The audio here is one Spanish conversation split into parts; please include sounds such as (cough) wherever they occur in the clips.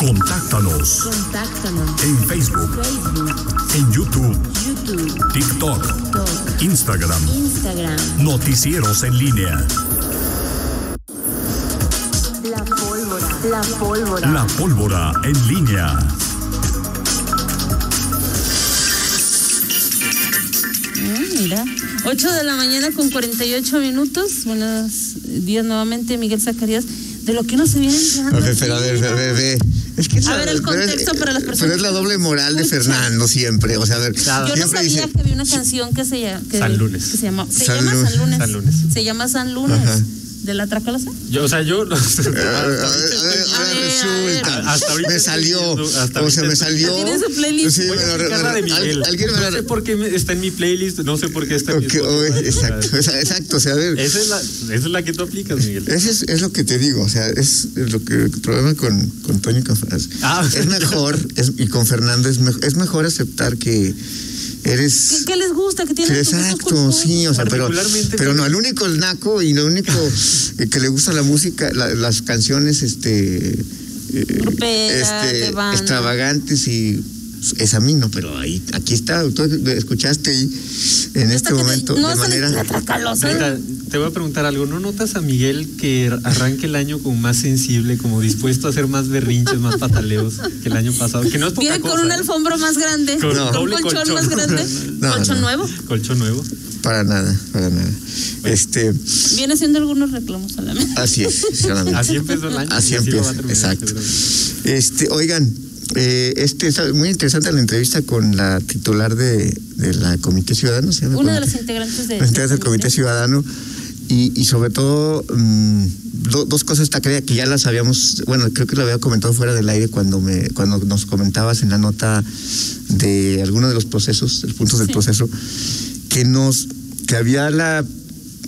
Contáctanos Contáctanos. en Facebook, Facebook, en YouTube, YouTube, TikTok, TikTok, Instagram. Instagram. Noticieros en línea. La pólvora. La pólvora. La pólvora en línea. Mm, Mira, 8 de la mañana con 48 minutos. Buenos días nuevamente, Miguel Zacarías. De lo que no se viene. A ver, a ver, a ver, a ver. Es que A ver, el contexto para las personas Pero es la doble moral de. Fernando siempre. O sea, a ver, Yo no sabía dice. que había una canción que se llama. San Lunes. que se llama, se San llama Lunes. San Lunes. San Lunes. Se llama San Lunes. Ajá. ¿De la Tracalosa? Yo, o sea, yo. no sé. (laughs) A ver, a ver, ver. resulta. Hasta me salió. hasta O sea, me salió. ¿Ya tiene su playlist? Sí, me me- al- Alguien me no sé por qué me- está en mi playlist, no sé por qué está en mi sea, exacto, esa- exacto. O sea, a ver. Esa es, la, esa es la que tú aplicas, Miguel. Ese es, es lo que te digo, o sea, es lo que el problema con, con Toño y con Fernando. Ah. Es mejor, es- y con Fernando es, mejor aceptar que ¿Qué, eres qué les gusta? ¿Qué tienen exacto, sí, o sea, pero, pero no, el único el naco y lo único (laughs) que le gusta la música, la- las canciones, este, eh, banda. extravagantes y es a mí, no, pero ahí, aquí está, tú escuchaste ahí en No este momento no de manera. Ahorita, te voy a preguntar algo. ¿No notas a Miguel que arranque el año como más sensible, como dispuesto a hacer más berrinches, más pataleos que el año pasado? Que no es poca Viene con cosa, una ¿eh? alfombra más grande, Con un colchón, colchón. más grande, (laughs) No, colchón no. nuevo. Colchón nuevo. Para nada, para nada. Este, Viene haciendo algunos reclamos a la mesa. así es, solamente. Así empezó el año. Así y va empieza, exacto. Este, oigan, eh, este está muy interesante la entrevista con la titular de, de la Comité Ciudadano. ¿se llama Una de las integrantes de. Integrantes del Comité Ciudadano. Y, y sobre todo, mm, do- dos cosas está que ya las habíamos, bueno, creo que lo había comentado fuera del aire cuando me cuando nos comentabas en la nota de algunos de los procesos, los puntos del Sí. proceso, que nos que había la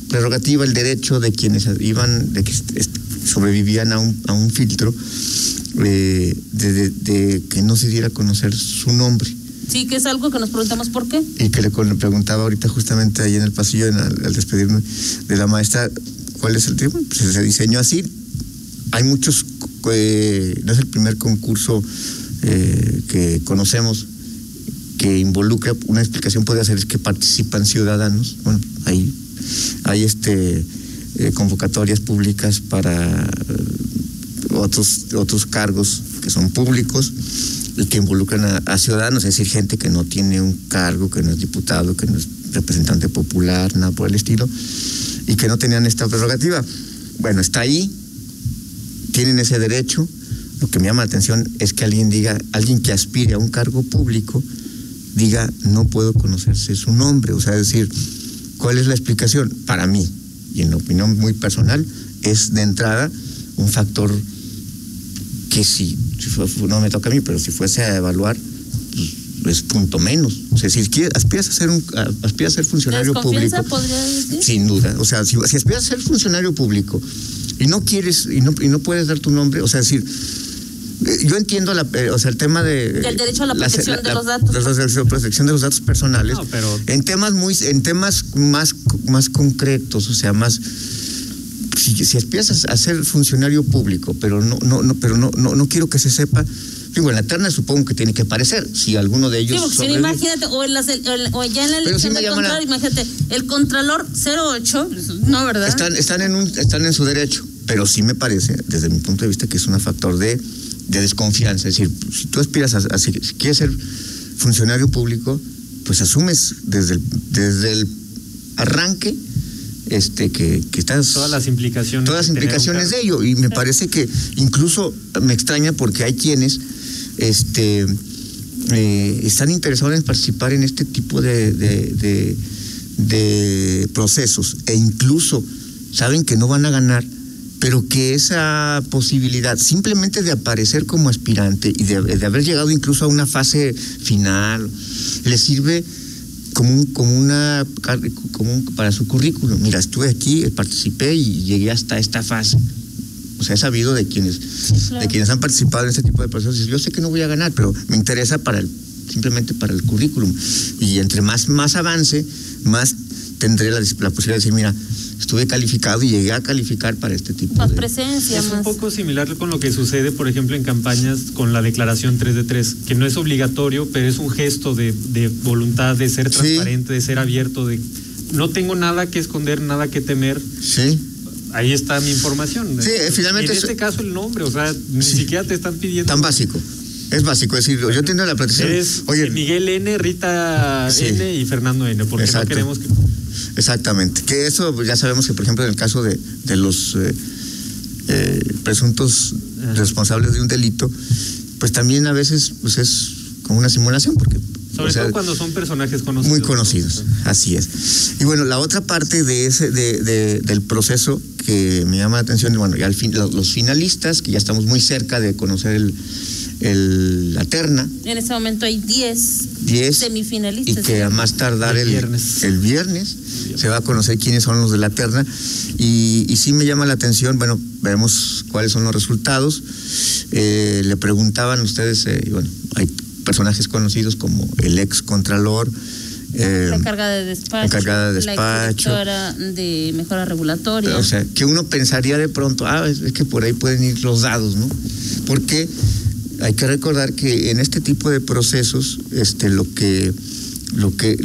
prerrogativa, el derecho de quienes iban, de que sobrevivían a un, a un filtro, eh, de, de- de que no se diera a conocer su nombre. Sí, que es algo que nos preguntamos por qué. Y que le preguntaba ahorita justamente ahí en el pasillo, en al, al despedirme de la maestra, ¿cuál es el tema? Pues se diseñó así. Hay muchos, eh, no es el primer concurso eh, que conocemos que involucra, una explicación podría ser es que participan ciudadanos. Bueno, hay, hay este, eh, convocatorias públicas para otros, otros cargos que son públicos y que involucran a, ciudadanos, es decir, gente que no tiene un cargo, que no es diputado, que no es representante popular, nada por el estilo, y que no tenían esta prerrogativa. Bueno, está ahí, tienen ese derecho. Lo que me llama la atención es que alguien diga, alguien que aspire a un cargo público, diga, no puedo conocerse su nombre. O sea, es decir, ¿cuál es la explicación? Para mí, y en opinión muy personal, es de entrada un factor que si, si fue- fue- no me toca a mí, pero si fuese a evaluar, pues, es punto menos. O sea, si quieres- aspiras a ser un aspiras a ser funcionario ¿Desconfianza público, podría decir? sin duda. O sea, si, si aspiras a ser funcionario público y no quieres y no, y no puedes dar tu nombre, o sea, decir, eh, yo entiendo la, eh, o sea, el tema de Del derecho a la protección de los datos. la protección de los datos personales. No, pero- En temas muy, en temas más, más concretos, o sea, más si, si aspiras a, ser funcionario público, pero no, no, no, pero no, no, no quiero que se sepa. Digo, en la terna supongo que tiene que aparecer, si alguno de Sí, ellos. si sobrevive. imagínate, o, en las- el- o ya en la sí elección me del Contralor, imagínate, el Contralor 08, no, ¿verdad? Están, están, en un, están en su derecho, pero sí me parece, desde mi punto de vista, que es un factor de, de desconfianza. Es decir, si tú aspiras a, a- si, si quieres ser funcionario público, pues asumes desde el, desde el arranque este que, que estás Todas las implicaciones. todas las implicaciones de ello y me parece que incluso me extraña porque hay quienes este eh, están interesados en participar en este tipo de, de, de- de procesos e incluso saben que no van a ganar pero que esa posibilidad simplemente de aparecer como aspirante y de, de haber llegado incluso a una fase final les sirve como un, como una como un- para su currículum. Mira, estuve aquí, participé y llegué hasta esta fase. O sea, he sabido de quienes, claro. de quienes han participado en este tipo de procesos. Yo sé que no voy a ganar, pero me interesa para el, simplemente para el currículum. Y entre más, más avance, más tendré la, la posibilidad de decir, mira, estuve calificado y llegué a calificar para este tipo Más de... presencia, Es un poco similar con lo que sucede, por ejemplo, en campañas con la declaración 3 de 3, que no es obligatorio, pero es un gesto de, de voluntad de ser Sí. transparente, de ser abierto, de no tengo nada que esconder, nada que temer. Sí, Ahí está mi información. Sí, eh, finalmente Y en es- este caso el nombre, o sea, ni Sí. siquiera te están pidiendo. tan básico. Es básico, es decir, yo tengo la protección. Oye, Miguel N, Rita Sí. N y Fernando N, porque Exacto. no queremos que Exactamente. Que eso pues, ya sabemos que, por ejemplo, en el caso de, de los eh, eh, presuntos Ajá. responsables de un delito, pues también a veces pues es como una simulación, porque Sobre o sea, todo cuando son personajes conocidos. muy ¿no? conocidos, así es. Y bueno, la otra parte de ese de, de- del proceso que me llama la atención, bueno, ya al fin los, los finalistas, que ya estamos muy cerca de conocer el, el- la terna, En este momento hay 10 10 y semifinalistas. que a más tardar El el, viernes. el viernes se va a conocer quiénes son los de la terna y, y sí me llama la atención, bueno, veremos cuáles son los resultados. Eh, le preguntaban ustedes, eh, y bueno, hay personajes conocidos como el ex contralor, eh, La encargada de despacho. encargada de La despacho. directora de mejora regulatoria. o sea, que uno pensaría de pronto, ah, es es que por ahí pueden ir los dados, ¿no? Porque hay que recordar que en este tipo de procesos, este, lo que, lo que,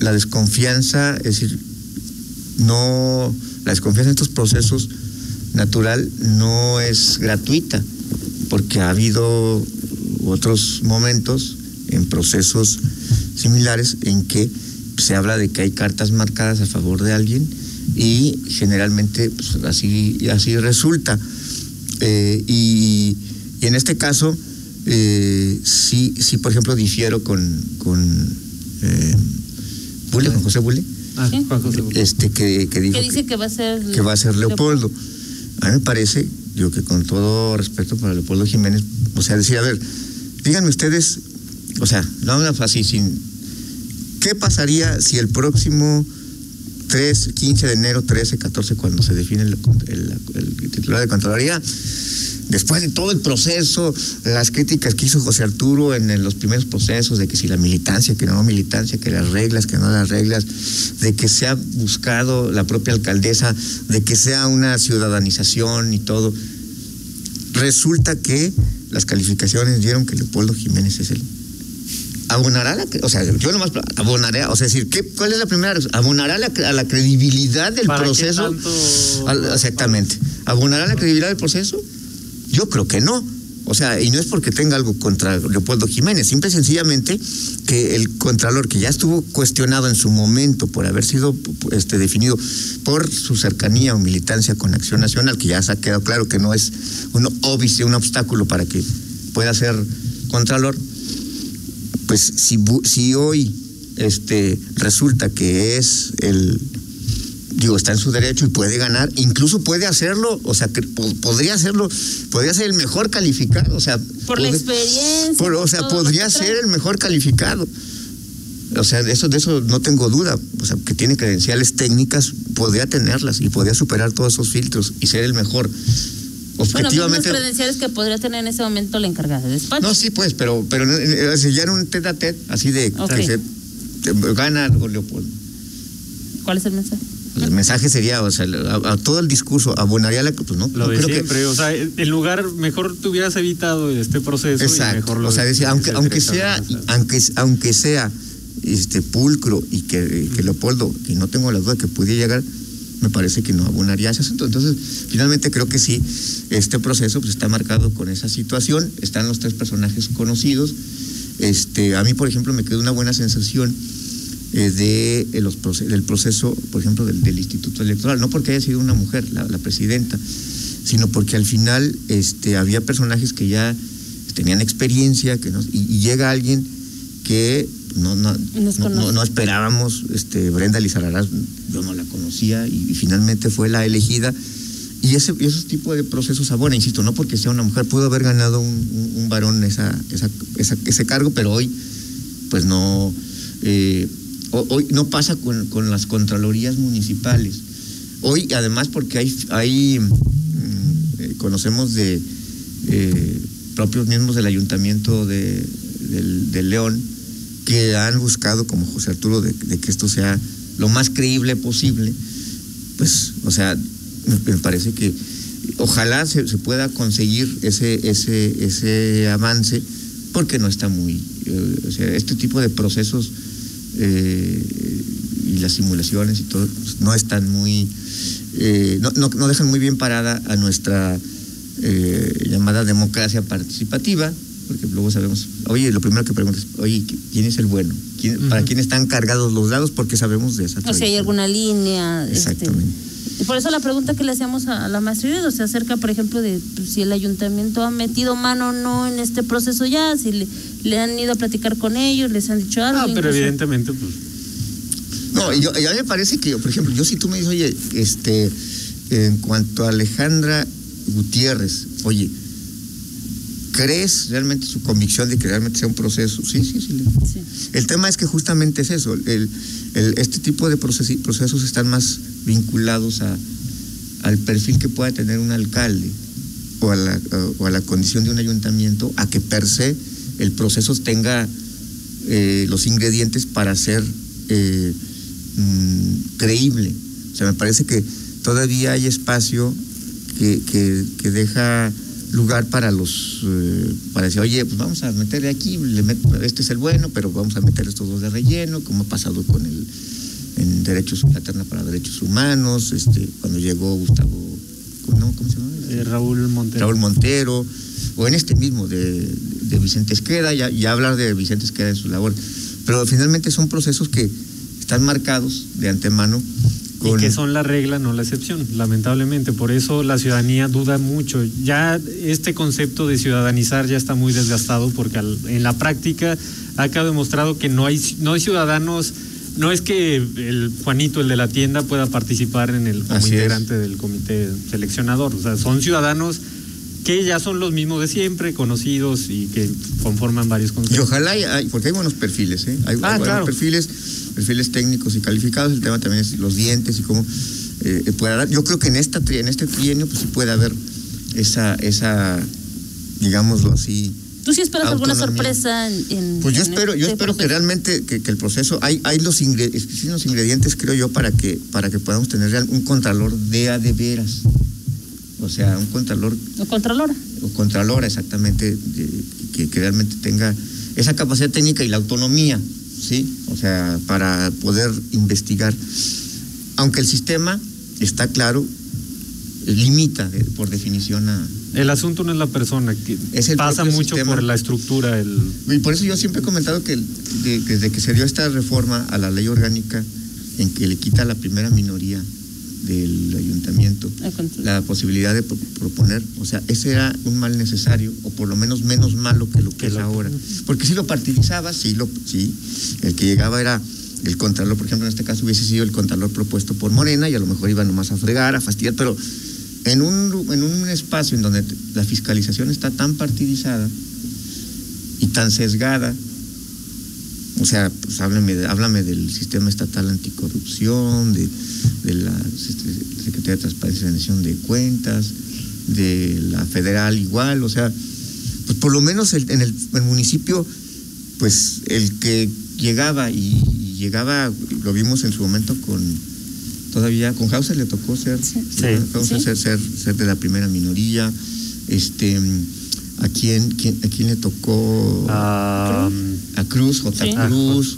la desconfianza, es decir, no, la desconfianza en estos procesos natural no es gratuita, porque ha habido otros momentos en procesos similares en que se habla de que hay cartas marcadas a favor de alguien y generalmente pues, así, así resulta. Eh, y, y en este caso, eh, sí, sí, por ejemplo, difiero con, con eh, Bule, con José Bule, Ah, Sí. Juan José. este, que, que dijo que dice que va a ser. que va a ser Leopoldo. A mí me parece, digo que con todo respeto para Leopoldo Jiménez, o sea, decir, a ver, díganme ustedes, o sea, no hablan así, sin. ¿Qué pasaría si el próximo 3, 15 de enero, 13, 14, cuando se define el, el- el titular de Contraloría, después de todo el proceso, las críticas que hizo José Arturo en, en los primeros procesos, de que si la militancia, que no militancia, que las reglas, que no las reglas, de que se ha buscado la propia alcaldesa, de que sea una ciudadanización y todo, resulta que las calificaciones dieron que Leopoldo Jiménez es el abonará la, o sea, yo nomás abonaré, o sea, decir, ¿qué, ¿cuál es la primera? ¿Abonará la, a la credibilidad del ¿Para qué proceso? tanto- Al- exactamente. ¿Abonará la credibilidad del proceso? Yo creo que no. O sea, y no es porque tenga algo contra Leopoldo Jiménez, simple y sencillamente que el contralor que ya estuvo cuestionado en su momento por haber sido este, definido por su cercanía o militancia con Acción Nacional, que ya se ha quedado claro que no es un óbice, un obstáculo para que pueda ser contralor, pues si, si hoy este, resulta que es el, digo, está en su derecho y puede ganar, incluso puede hacerlo, o sea, que po- podría hacerlo, podría ser el mejor calificado, o sea, Por la experiencia, por- o sea, podría ser el mejor calificado. O sea, de eso, de eso no tengo duda. O sea, que tiene credenciales técnicas, podría tenerlas y podría superar todos esos filtros y ser el mejor. Bueno, mismas Objetivamente. credenciales que podría tener en ese momento la encargada de despacho. No, sí, pues, pero, pero eh, si ya era un tete a tete, así de Ok. que se- te- gana Leopoldo. ¿Cuál es el mensaje? El mensaje sería, o sea, a, a todo el discurso, abonaría la. Pues no, Lo no de creo que- siempre, o sea, en lugar, mejor te hubieras evitado este proceso y Exacto. mejor lo o sea, decía, aunque, aunque sea, aunque, aunque sea este pulcro y que, que Leopoldo, que no tengo la duda que pudiera llegar, me parece que no abonaría ese asunto. Entonces, finalmente creo que sí, este proceso pues, está marcado con esa situación. Están los tres personajes conocidos. Este, a mí, por ejemplo, me quedó una buena sensación de eh, los proce- del proceso, por ejemplo, del, del Instituto Electoral. No porque haya sido una mujer, la, la presidenta, sino porque al final este, había personajes que ya tenían experiencia, que no, y, y llega alguien que no, no, no, esperábamos, este, Brenda Lizarrarás, yo no la conocía y, y finalmente fue la elegida. Y ese, esos tipos de procesos abonan, insisto, no porque sea una mujer, pudo haber ganado un, un- un varón esa, esa, esa- ese cargo, pero hoy, pues no, eh, hoy no pasa con, con las contralorías municipales. Hoy, además, porque hay, hay mm, eh, conocemos de eh, propios miembros del ayuntamiento de, del León que han buscado, como José Arturo, de, de que esto sea lo más creíble posible. pues, o sea, me, parece que ojalá se, se pueda conseguir ese, ese, ese avance, porque no está muy, eh, o sea, este tipo de procesos eh, y las simulaciones y todo pues, no están muy, eh, no, no, no dejan muy bien parada a nuestra eh, llamada democracia participativa, porque luego sabemos, oye, lo primero que preguntas, oye, ¿quién es el bueno? ¿Quién- ¿Para quién están cargados los dados? Porque sabemos de esa O si hay alguna línea. este, Exactamente. y por eso la pregunta que le hacíamos a, la maestra Iredo se acerca, por ejemplo, de pues, si el ayuntamiento ha metido mano o no en este proceso ya, si le, le han ido a platicar con ellos, les han dicho algo. No, pero incluso- evidentemente, pues, No, yo, y a mí me parece que, por ejemplo, yo si tú me dices, oye, este, en cuanto a Alejandra Gutiérrez, oye, ¿crees realmente su convicción de que realmente sea un proceso? Sí, sí, sí. Sí. El tema es que justamente es eso, el, el- este tipo de procesos están más vinculados a, al perfil que pueda tener un alcalde o a, la, o a la condición de un ayuntamiento, a que per se el proceso tenga eh, los ingredientes para ser eh, mm, creíble. O sea, me parece que todavía hay espacio que, que- que deja lugar para los eh, para decir oye pues vamos a meterle aquí le met- este es el bueno pero vamos a meter estos dos de relleno como ha pasado con el en derechos la terna para derechos humanos este cuando llegó Gustavo ¿cómo, no? ¿cómo se llama? eh, Raúl Montero. Raúl Montero, o en este mismo de, de Vicente Esqueda, ya, ya hablar de Vicente Esqueda en su labor. Pero finalmente son procesos que están marcados de antemano con... Y que son la regla, no la excepción, lamentablemente. Por eso la ciudadanía duda mucho. Ya este concepto de ciudadanizar ya está muy desgastado porque al- en la práctica ha quedado demostrado que no hay, no hay ciudadanos, no es que el Juanito, el de la tienda, pueda participar en el, como Así es. integrante del comité seleccionador. O sea, son ciudadanos que ya son los mismos de siempre, conocidos y que conforman varios Y conceptos. ojalá, hay, hay- porque hay buenos perfiles, ¿eh? Hay, hay Ah, buenos claro. perfiles, perfiles técnicos y calificados. El tema también es los dientes y cómo eh, pueda dar. Yo creo que en esta en este trienio pues sí puede haber esa, esa digámoslo así, ¿Tú sí esperas alguna sorpresa en, en- Pues yo en espero, yo este espero que realmente que, que el proceso hay, hay los, ingre- existen los ingredientes, creo yo, para que para que podamos tener real- un contralor de a de veras. O sea, un contralor O Contralora. o contralora exactamente de- que, que realmente tenga esa capacidad técnica y la autonomía, ¿sí? O sea, para poder investigar. Aunque el sistema está claro limita de- por definición a El asunto no es la persona, que Es el pasa mucho sistema. por la estructura, el, Y por eso yo siempre he comentado que desde que se dio esta reforma a la ley orgánica en que le quita la primera minoría del ayuntamiento la posibilidad de pro- proponer, o sea, ese era un mal necesario o por lo menos menos malo que lo que, es ahora. Porque si lo partidizaba, sí, lo, sí, el que llegaba era el contralor, por ejemplo, en este caso hubiese sido el contralor propuesto por Morena y a lo mejor iba nomás a fregar, a fastidiar, pero en un, en un espacio en donde la fiscalización está tan partidizada y tan sesgada, o sea, pues háblame, de- háblame del sistema estatal anticorrupción, de, de la este, Secretaría de Transparencia y Rendición de Cuentas, de la federal igual, o sea, pues por lo menos el- en el, el municipio, pues el que llegaba y, y llegaba, lo vimos en su momento con, todavía con Hauser le tocó ser, Sí. Sí. Hauser Sí. ser, ser, ser de la primera minoría, este, ¿a quién, quién- a quién le tocó? ah, a Cruz, J. Sí. Cruz,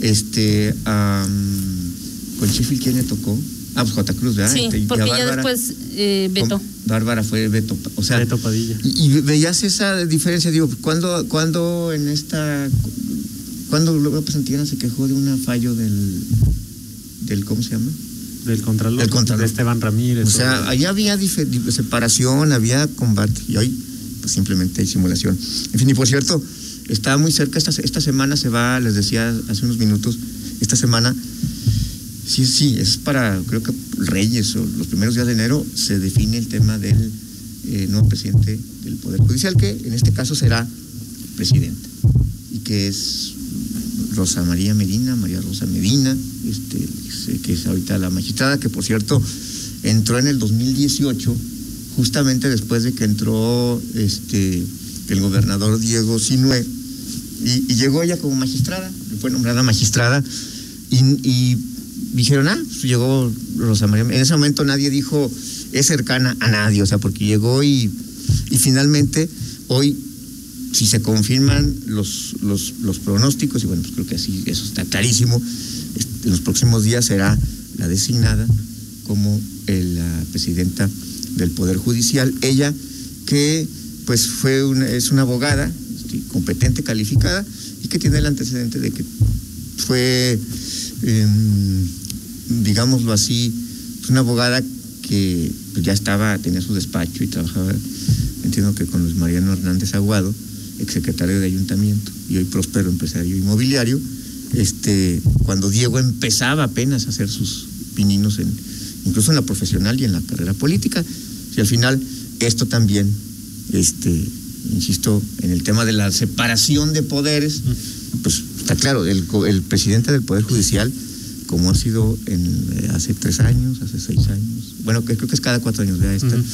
este, a, mm, con Sheffield, ¿quién le tocó? Ah, pues J. Cruz, ¿verdad? Sí, Este, porque ya Bárbara- después eh, Beto. con- Bárbara fue Beto, o sea, Beto Padilla. y, y veías esa diferencia, digo, ¿cuándo, cuándo en esta, cuándo López Antillana se quejó de un fallo del, del, ¿cómo se llama? Del Contralor, Del Contralor. de Esteban Ramírez. O sea, ahí había separación, había combate, y hoy pues simplemente hay simulación. En fin, y por cierto, está muy cerca, esta, esta semana se va, les decía hace unos minutos, esta semana, sí, sí, es para, creo que Reyes o los primeros días de enero, se define el tema del eh, nuevo presidente del Poder Judicial, que en este caso será presidenta, y que es Rosa María Medina, María Rosa Medina, este, que es ahorita la magistrada, que por cierto entró en el 2018, justamente después de que entró este, el gobernador Diego Sinue, y, llegó ella como magistrada, fue nombrada magistrada, y, dijeron, ah, pues llegó Rosa María. En ese momento nadie dijo, es cercana a nadie, o sea, porque llegó y, y finalmente hoy, si se confirman los, los, los pronósticos, y bueno, pues creo que así, eso está clarísimo, este, en los próximos días será la designada como el- la presidenta del Poder Judicial. Ella que pues fue una, es una abogada competente, calificada y que tiene el antecedente de que fue, em, digámoslo así, una abogada que pues, ya estaba, tenía su despacho y trabajaba, entiendo que con Luis Mariano Hernández Aguado, exsecretario de ayuntamiento y hoy próspero empresario inmobiliario, este, cuando Diego empezaba apenas a hacer sus pininos en, incluso en la profesional y en la carrera política, y al final esto también, este, insisto, en el tema de la separación de poderes, pues está claro, el, presidente del Poder Judicial, como ha sido en, eh, hace tres años, hace seis años, bueno, que creo que es cada cuatro años, ya está, Ujú.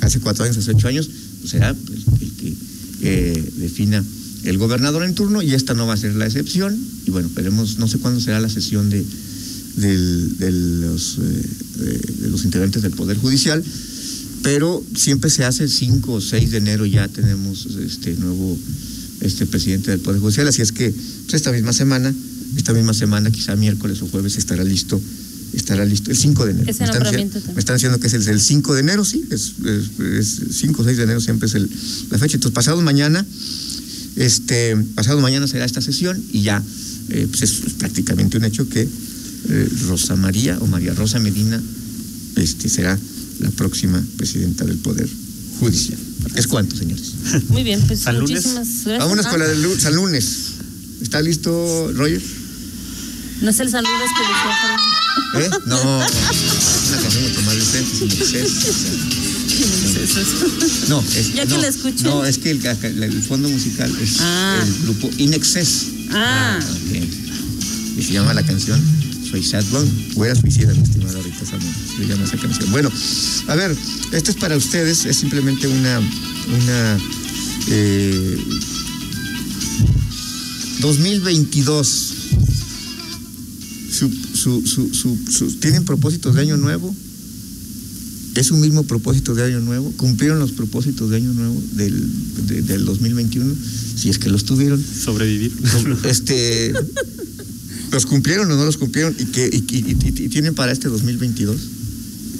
hace cuatro años, hace ocho años, pues será el, el que eh, defina el gobernador en turno y esta no va a ser la excepción. Y bueno, veremos, no sé cuándo será la sesión de, del- de, los, eh, de- los integrantes del Poder Judicial, pero siempre se hace el 5 o 6 de enero ya tenemos este nuevo este presidente del Poder Judicial, así es que pues, esta misma semana, esta misma semana, quizá miércoles o jueves estará listo, estará listo, el 5 de enero. Me están me diciendo que es el, el 5 de enero, sí, es, es, 5 o 6 de enero siempre es el- la fecha. Entonces, pasado mañana, este, pasado mañana será esta sesión y ya eh, pues es, es prácticamente un hecho que eh, Rosa María o María Rosa Medina este, será la próxima presidenta del Poder Judicial. ¿Es cuánto, señores? (laughs) Muy bien, pues ¿Al lunes? muchísimas gracias. Vámonos Ah, con la del lu- San lunes. ¿Está listo, Roger? No es el saludo es que decía ¿Eh? No, (laughs) una canción mucho más decente, sin exceso. (laughs) No, es, Ya que no, la escuché. No, es que el, el fondo musical es Ah. el grupo In Excess. Ah. ok. Y se llama la canción Soy Sad One. Fuera suicida, mi estimada Rita Zamora. Se llama esa canción. Bueno, a ver, esto es para ustedes, es simplemente una. una eh, 2022. Su, su, su, su, su- ¿Tienen propósitos de año nuevo? ¿Es un mismo propósito de año nuevo? ¿Cumplieron los propósitos de año nuevo del, de- del 2021? Si es que los tuvieron. Sobrevivir. Este, ¿Los cumplieron o no los cumplieron? ¿Y, que, y, y- y- y tienen para este 2022?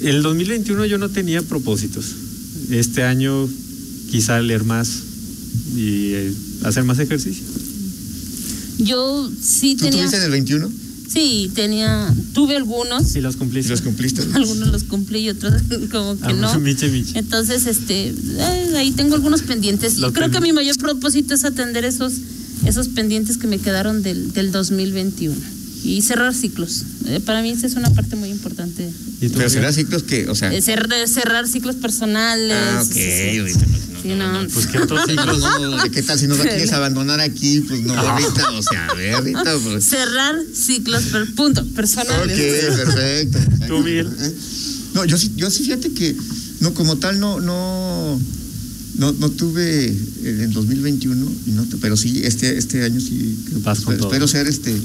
El 2021 yo no tenía propósitos. Este año quizá leer más y eh, hacer más ejercicio. Yo sí ¿Tú tenía. tuviste en el 21? Sí, tenía. Tuve algunos. Y los ¿Y cumpliste. los cumpliste? (laughs) Algunos los cumplí y otros (laughs) como que Ah, no. miche, miche. Entonces, este, eh, ahí tengo algunos pendientes. Y Lo creo ten- que mi mayor propósito es atender esos, esos pendientes que me quedaron del, del 2021 y cerrar ciclos. Eh, para mí esa es una parte muy importante. ¿Y tú, Pero será ciclos que, o sea... Eh, cer- cerrar ciclos personales. Ah, ok. sí, sí. no, no. Pues qué otro Sí, pues, no, ¿Qué tal si nos quieres (laughs) abandonar aquí? Pues no, ahorita, o sea, a ver, ahorita, pues... Cerrar ciclos, per- punto, Ok, personales. perfecto. Tú, Miguel. No, yo sí, yo sí fíjate que no como tal no no no, no tuve en el 2021 y no, pero sí este este año sí espero, espero ser este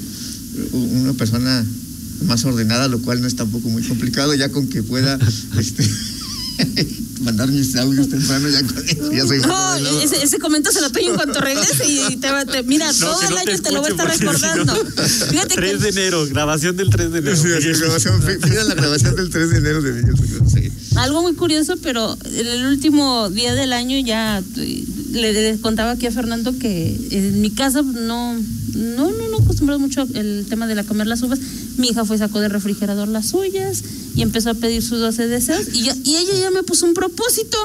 una persona más ordenada, lo cual no es tampoco muy complicado, ya con que pueda (laughs) este mandar mis audios temprano ya ya soy No, ese, ese comento se lo doy en cuanto regrese y te, va- te- mira, No, todo el no año te, lo voy a estar porque si recordando. no- Fíjate 3 de que enero, grabación del 3 de enero. Sí, grabación, la grabación del 3 de enero de Miguel. Sí. algo muy curioso, pero en el último día del año ya le, le contaba aquí a Fernando que en mi casa no, no, no acostumbrado mucho el tema de la comer las uvas. Mi hija fue sacó del refrigerador las suyas y empezó a pedir sus 12 deseos y, y ella ya me puso un propósito.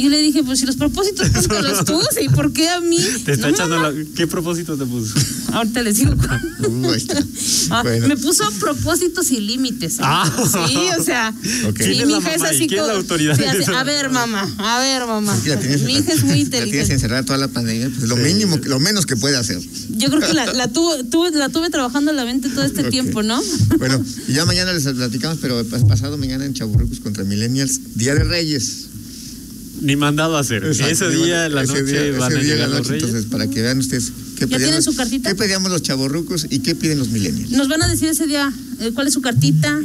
Y yo le dije, pues si los propósitos póntelos tú, (laughs) ¿y por qué a mí? Te está No, echando la... ¿Qué propósito te puso? (laughs) Ahorita les digo. (laughs) Ah, Bueno. Me puso propósitos y límites. ¿eh? Ah. Sí, o sea, Ok. sí, ¿Quién es mi hija es así como- sí, a ver, mamá, a ver, mamá. Tienes, Mi hija es muy La tienes inteligente. encerrada toda la pandemia, pues lo mínimo, lo menos que puede hacer. Yo creo que la, la, tuve, tuve- la tuve trabajando en la mente todo este tiempo, ¿no? Bueno, y ya mañana les platicamos, pero pas- pasado mañana en Chaburrucos contra Millennials, Día de Reyes. Ni mandado a hacer. Exacto, ese día en la ese noche día- van ese a llegar la los noche, reyes. Entonces, para que vean ustedes qué ¿Ya pedíamos, tienen su cartita? qué pedíamos los chavorrucos y qué piden los millennials. Nos van a decir ese día eh, cuál es su cartita.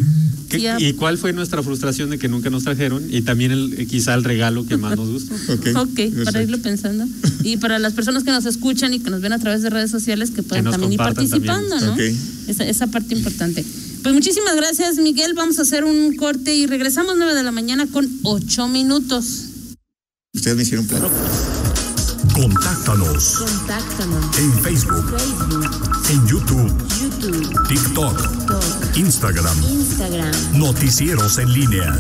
¿Qué- Ya- ¿Y cuál fue nuestra frustración de que nunca nos trajeron? Y también el, eh, quizá el regalo que más nos gustó. (laughs) Ok, Ok, para irlo pensando. Y para las personas que nos escuchan y que nos ven a través de redes sociales, que puedan también ir participando, también. ¿no? Ok. Esa, esa parte importante. Pues muchísimas gracias, Miguel. Vamos a hacer un corte y regresamos 9 de la mañana con 8 minutos. Ustedes me hicieron plan. Contáctanos Contáctanos. en Facebook, Facebook, en YouTube, YouTube, TikTok, TikTok, Instagram. Instagram. Noticieros en línea.